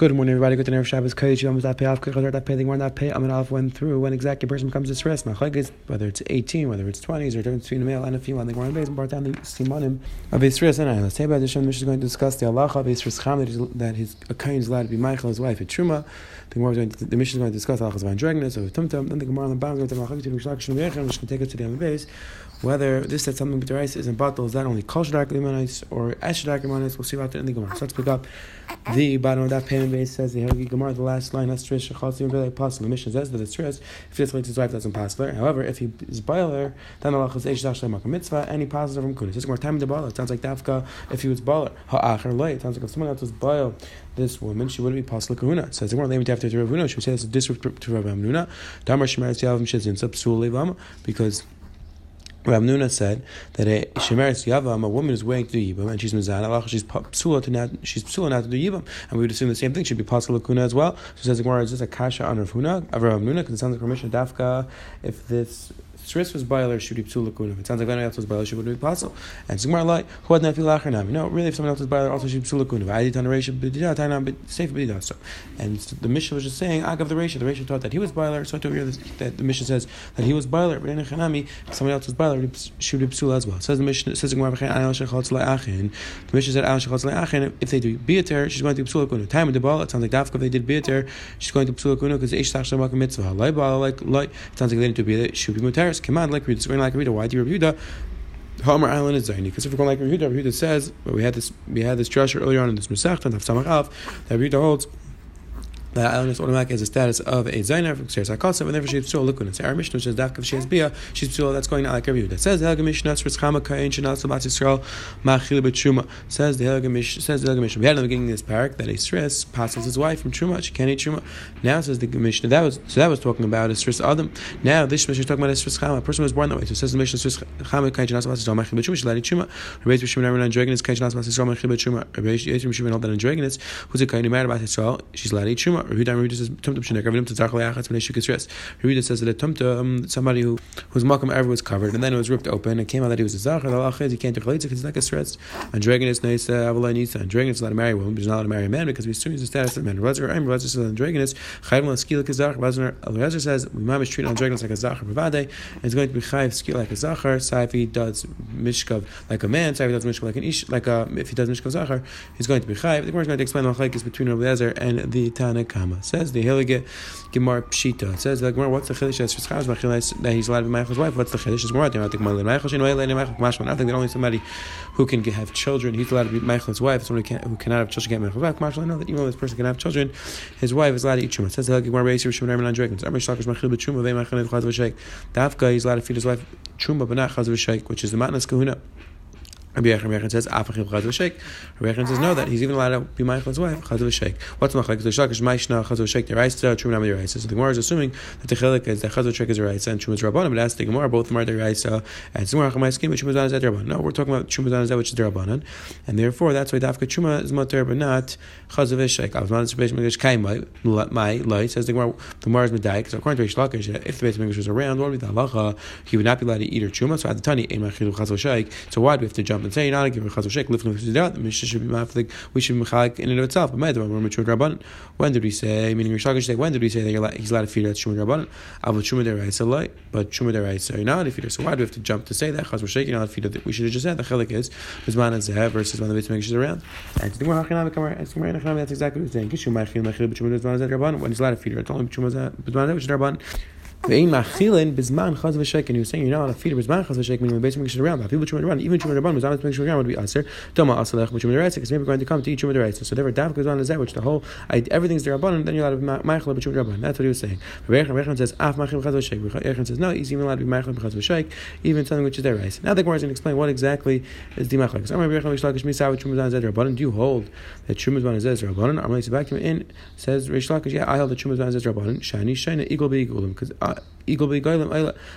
Good morning, everybody. Good to know Shabbos Kodesh. Yom Daf Pei Av Kechad Daf Pei. The Gemara Daf Pei Amid Alf went through when exactly a person becomes a stress. Machlekes, whether it's eighteen, whether it's twenty, or difference between a male and a female. The Gemara Beis brought down the simanim of a stress. And let's say about this. Mishnah is going to discuss the halacha of a stress cham that his a kain is allowed to be Michael, his wife, at truma. The Gemara is going to, the Mishnah is going to discuss halachas of dragnet, so tumtum. Then the Gemara on the bottom is going to talk about machlekes which can take us to the other base. Whether this said something with the rice is in bottle is that only kol shadak limanis or esh shadak limanis. We'll see about that in the Gemara. So let's pick up the bottom of that payment base says the Gemara, the last line, that's Trish, Shachalsim, Bele, Apostle. The Mishnah says that it's Trish. If it's linked to his wife, that's impossible. However, if he is Baler, then Allah is Eish Dash Mitzvah, and he from Kunis. It's more time to Baler. It sounds like Dafka if he was Baler. Ha'acher Lay. It sounds like if someone else was Baler, this woman, she wouldn't be Pasla Kahuna. It says, they weren't named after Rav Huna. Say it's a to Rav Hamnuna. Damar Shemar Yavim Shizin, Subsul because Rav Nuna said that a shemeres yavam, a woman is waiting to yibam, and she's mizan Allah, she's psula to not, she's psula not to do yibam, and we would assume the same thing should be possible lakuna as well. So says the Gemara, is this a kasha on Rav Huna, Rav Nuna? Because it sounds like permission dafka if this Sris was boiler, should be psul lakuna. If it sounds like anyone else was boiler, she would be. And Zigmar like who had nafil achanami. No, really, if someone else was boiler, also should be psul. I did on the ratio b'dida tainam safe b'dida. So, and the Mishnah was just saying agav the ratio. The ratio taught that he was boiler. So told you that the Mishnah says that he was boiler, but in achanami, if someone else was boiler, should be psul as well. Says the Mishnah says Zigmar v'chein anel shechotz le'achin. The Mishnah said anel shechotz le'achin. If they do biater, she's going to psul lakuna. Time of the ball, it sounds like dafka. If they did biater, she's going to psul lakuna because ish tach shabak mitzvah. Like like like. It sounds like they didn't do biater. Should be mutaris. Come on, like read this going like Rita. Why do you that? Homer Island is Zaini. Because if we're going like Rehuda, Rehuda says, but we had this we had this Josh earlier on in this Masech, and Samach Av, that Rehuda holds that island is automatic as a status of a zainer from Xeris HaKosav, and she's psula lukun. So our Mishnah says that if she has bia, she's psula. That's going out like review. That says the Helga Mishnah Tzritz Chama Kain Shenal Sabat Machil B'Truma. Says the Helga Mishnah. Says the Helga Mishnah. We had in the beginning of this parak that a stress passes his wife from Truma. She can't eat Truma. Now says the Mishnah. That was so that was talking about a stress Adam. Now this Mishnah is talking about a stress Chama. A person was born that way. So says the Mishnah Tzritz Chama Kain Shenal Sabat Yisrael Machil B'Truma. She's allowed to eat Truma. Yishmael Rabbi Yishmael Dragon is Kain Shenal Sabat Yisrael Machil B'Truma. Rabbi Yishmael held that in Dragon is who's a Kain who married about Yisrael. She's to eat Truma. Rabbi Yishmael says tumtum shenek avim tzarch leachatz b'nei shukas res. Reader says that a tumtum somebody who whose makam ever was covered and then it was ripped open and came out that he was a halach is he can't do chalitza because it's a stress. And dragon is nice avalai nisa. And dragon is to marry a woman, but he's not allowed to marry a man because we assume he's the status of a man. Razer I'm Razer says and dragon is chayv l'skil like a zachar. Says we might treat on dragons like a zachar provade. And it's going to be chayv skill like a zachar. Saifi does mishkav like a man. Saifi does mishkav like an ish like a if he does mishkav zachar, he's going to be chayv. The Gemara is going to explain the machlekes between Rabbi and the Tanakama. Says the Hillige Gemara Pshita. It says the Gemara, what's the chiddush that he's allowed to be Michael's wife? What's the chiddush? It's Gemara. I think that only somebody who can have children, he's allowed to be Michael's wife. Somebody can, who cannot have children can't be Michael's wife. I know that even though this person can have children, his wife is allowed to eat truma. It says the Gemara Beis Yishmael Raman Dragons. Every shlakish machil b'truma ve'machil chaz v'sheik. The Afka he's allowed to feed his wife truma but not chaz v'sheik, which is the matnas kahuna. Rabbi Yechon says, "Afachim chaz v'shek." Rabbi Yechon says, "No, that he's even allowed to be Michael's wife chaz v'shek." What's machlek? The shlakish ma'ishna chaz v'shek deraisa, truma nam deraisa. So the Gemara is assuming that the chelik is that chaz v'shek is deraisa and truma is rabbanim. But that's the Gemara. Both of are deraisa and tzimur hachamaiskim, but truma is rabbanan. No, we're talking about truma is which is rabbanan, and therefore that's why dafka truma is mutter, but not chaz v'shek. Avman is beit mikdash kaimai my light says the Gemara. The Gemara is medayik. So according to Rish Lakish, if the beit mikdash was around, what would be the halacha? He would not be allowed to eat or truma. So at the tani, ein machilu chaz v'shek. So why do we have to jump and say you're not give chaz v'shek lifnei v'sidat. The Mishnah should be maflik. We should be mechalik in and of itself. But we're mature rabban. When did we say? Meaning Rish Lakish say when did we say that he's allowed to feed at shumah rabban? Avot shumah deraisa loy, but shumah deraisa you're not allowed to feed. So why do we have to jump to say that chaz v'shek you're not allowed to feed? We should have just said the chelik is bisman and zehev versus when the beit makes around. And that's exactly what it's saying. When he's allowed to feed her, it's only bisman which is rabban. Ve'in machilin bizman chaz v'shek, and he was saying you're not allowed to feed her bizman chaz v'shek, meaning the base makes it around. People chumah around, even chumah around, makes it around would be aser. Doma asalech b'chumah deraisa, because maybe going to come to eat chumah deraisa. So therefore, dav goes on as that, which the whole everything's the rabbanon, then you're allowed to be ma'achel b'chumah rabbanon. That's what he was saying. Rebechan says af machil chaz v'shek. Rebechan says no, he's even allowed to be ma'achel b'chaz v'shek, even something which is deraisa. Now the Gemara is going to explain what exactly is the machel. Because Rebechan Rishlakish misav chumah zan rabbanon. Do you hold that chumah zan zed rabbanon? Amalei Sebakim in says Rishlakish, yeah, I hold that chumah zan zed rabbanon. Shani shayna equal be equal because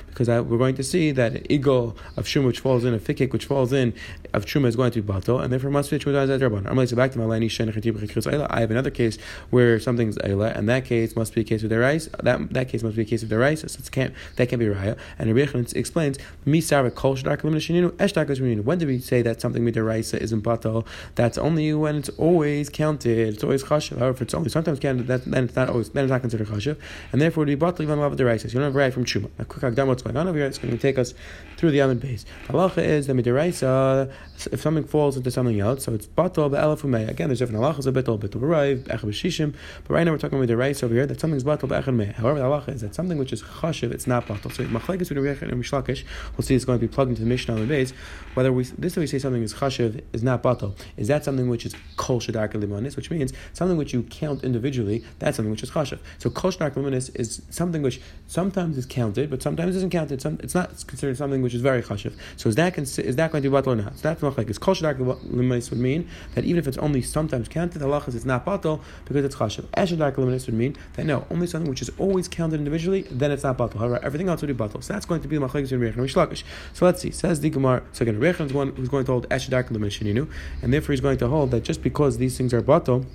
because I, we're going to see that eagle of shum which falls in, a fikik which falls in, of truma is going to be batal, and therefore must be truma I'm going to back to my I have another case where something's ayla, and that case must be a case of the rice. That that case must be a case of the rice. So it can't that can't be raya. And Rabbi explains When do we say that something with the rice isn't batal? That's only when it's always counted. It's always chashiv. However, if it's only sometimes counted, that, then it's not always then it's not considered chashiv, and therefore it would be batal even the rice. You don't have right from truma. A quick akdam what's going on over here. It's going to take us through the Amid base. Halacha is the midiraisa if something falls into something else, so it's batal be'elafumei. Again, there's different halachas, a bitul b'raiv, echad b'shishim, but right now we're talking rice over here, that something's batal be'echad. However, the halacha is that something which is chashiv, it's not batal. So machlekes we'll see it's going to be plugged into the Mishnah on the base, whether we, this way we say something is chashiv, is not batal, is that something which is kol shadar limonis, which means something which you count individually, that's something which is chashiv. So kol shadar limonis is something which sometimes is counted, but sometimes isn't counted. Some, it's not considered something which is very chashiv. So is that, is that going to be batal or not? So that's machlekes. Kol shadar limais would mean that even if it's only sometimes counted, the halachas it's not batal because it's chashav. Eshadak limais would mean that no, only something which is always counted individually, then it's not batal. However, everything else would be batal. So that's going to be the machlekes in Reich and Mishlakish. So let's see. Says the Gemara. So again, Reich is one who's going to hold eshadak limais and therefore he's going to hold that just because these things are batal,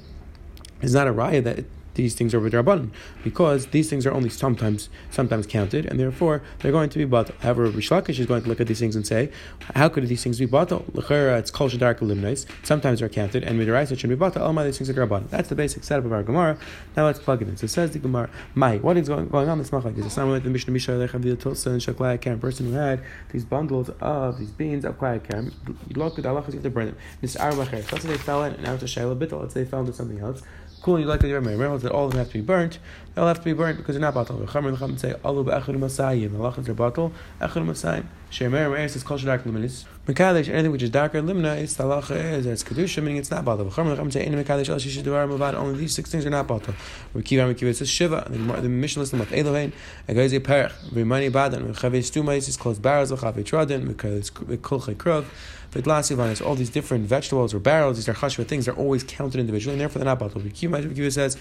is not a raya that these things are vidrabanan because these things are only sometimes sometimes counted, and therefore they're going to be batal. However, Rishlakish is going to look at these things and say, how could these things be batal? Lechera, it's kol shadark eliminates. Sometimes they're counted, and midarais it should be batal. All oh, my these things are drabanan. That's the basic setup of our Gemara. Now let's plug it in. So it says the Gemara, my what is going, going on? This machlek is it's not like the Mishnah Misha Lechem the Tulsa and Shaklai Karen person who had these bundles of these beans of Klai Karen. Look at the halachas you have to burn them. This Arba Let's say they fell in, and it's a Shaila Bittel. Let's say they fell into something else. Cool, you like the Yermeh. Remember that all of them have to be burnt. They'll have to be burnt because they're not batal. Chamer Chacham say alu be'echad masayim. The lachas are batal. Echad masayim. Shemer Meir says kol shadak luminis. Mekadesh anything which is darker limna is the halacha is it's kedusha meaning it's not batal. Chamer Chacham say any mekadesh el. Only these six things are not batal. Rekiva Rekiva says shiva. The Mishnah list of Elohein. Agazi perich. V'mani badan. V'chavei stumais is closed barrels. V'chavei tradin. V'kolchei krov. V'glasivan all these different vegetables or barrels. These are chashva things. They're always counted individually and therefore they're not batal. Rekiva says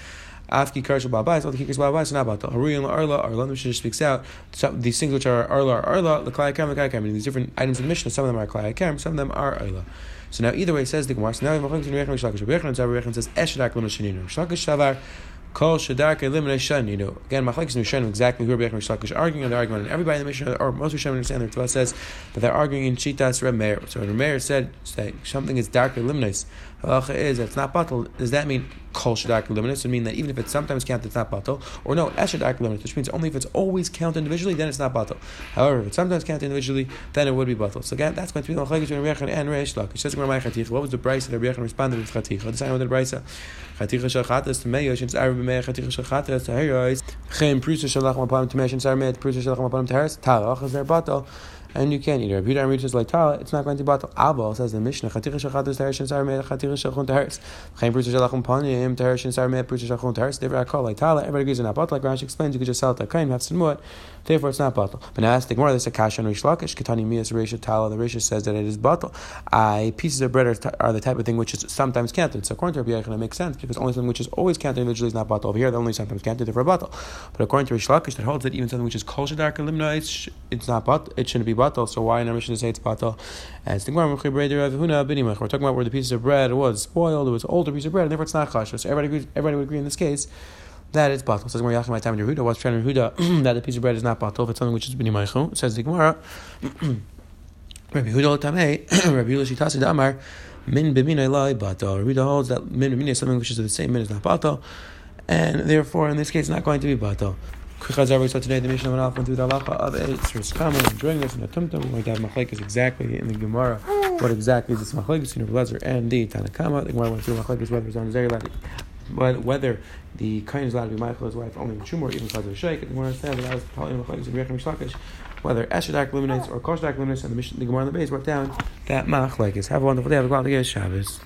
Afki Karshal Babais, all the Kikars Babais, not about the Haruyim Arla, Arla, the Mishnah speaks out. So these things which are Arla, Arla, the Klai Kam, the Klai Kam, these different items in the Mishnah, some of them are Klai Kam, some of them are Arla. So now either way says the Gemara. So now we have Rechan Shlakish. Rechan says Eshadak Shaninu. Shlakish Shavar. Kol Shadak Eliminate Shan. You know, again, Machlekes and Rishonim exactly who are Rechan Shlakish arguing, and they're arguing, and everybody in the Mishnah, or most Rishonim understand their Torah says that they're arguing in Shitas Remeir. So Remeir said say something is dark eliminates. Halacha is that it's not batal. Does that mean kol shadak limited? So mean that even if it's sometimes counted, it's not batal. Or no, eshadak limited, which means only if it's always counted individually, then it's not batal. However, if it's sometimes counted individually, then it would be batal. So again, that's going to be the between Rebbe and Reish Lakish. Says Gemara Chaticha. What was the price that Rebbe responded with Chaticha? The same with the price. Chaticha shel chatas to meyosh and Arab meyosh chaticha shel chatas to herois. Chem prusa shalach mapanim to meyosh and Sarmet prusa shalach mapanim to heres. Talach is their batal and you can't eat it. Rabbi Yudah reaches like Tala, it's not going to be batal. Aval says the Mishnah, Chaticha shachadus teresh and sarmei, Chaticha shachun teres. Chaim prusa shalachum panim, teresh and sarmei, prusa shachun teres. They call like Tala, everybody agrees on that batal. Like Rashi explains, you could just sell it to Kaim, have some more. Therefore, it's not batal. But now, ask the Gemara, there's a kasha on Rish Lakish, Ketani Mias Resha Tala. The Resha says that it is batal. I pieces of bread are, are, the type of thing which is sometimes counted. So according to Rabbi Yechon, it makes sense because only something which is always counted individually is not batal. Over here, the only sometimes counted, therefore batal. But according to Rish Lakish, that holds that even something which is kol shadar limna, it's, it's not batal. It shouldn't be batal. So why in our Mishnah say it's batal? As the Gemara, we're talking about where the piece of bread was spoiled, it was an older piece of bread, and therefore it's not chashuv. So everybody, agrees, everybody would agree in this case that it's batal. Says Gemara my time in Yehuda. What's trying Yehuda that the piece of bread is not batal if it's something which is bini maichu. Says the Gemara. Rabbi Yehuda tamei. Rabbi Yehuda shitasi damar min b'min elai batal. Rabbi Yehuda holds that min b'min is something which is the same min is not batal, and therefore in this case not going to be batal. So today the Mishnah went off went through the halacha of Eitzers Kamer and enjoying this in the Tumtum. We're going to have machlekes exactly in the Gemara. What exactly is this machlekes in Lezer and the Tanakama? The Gemara went through machlekes whether it's on Zeri whether the kain is allowed to be his wife only in Shumor, even the Sheikh. And we understand that that was probably in Machlekes and Rechem Shlakish, whether Eshadak eliminates or Koshdak eliminates, and the, Mishnah, the Gemara in the base brought down that Machlekes. Have a wonderful day. Have a good Shabbos.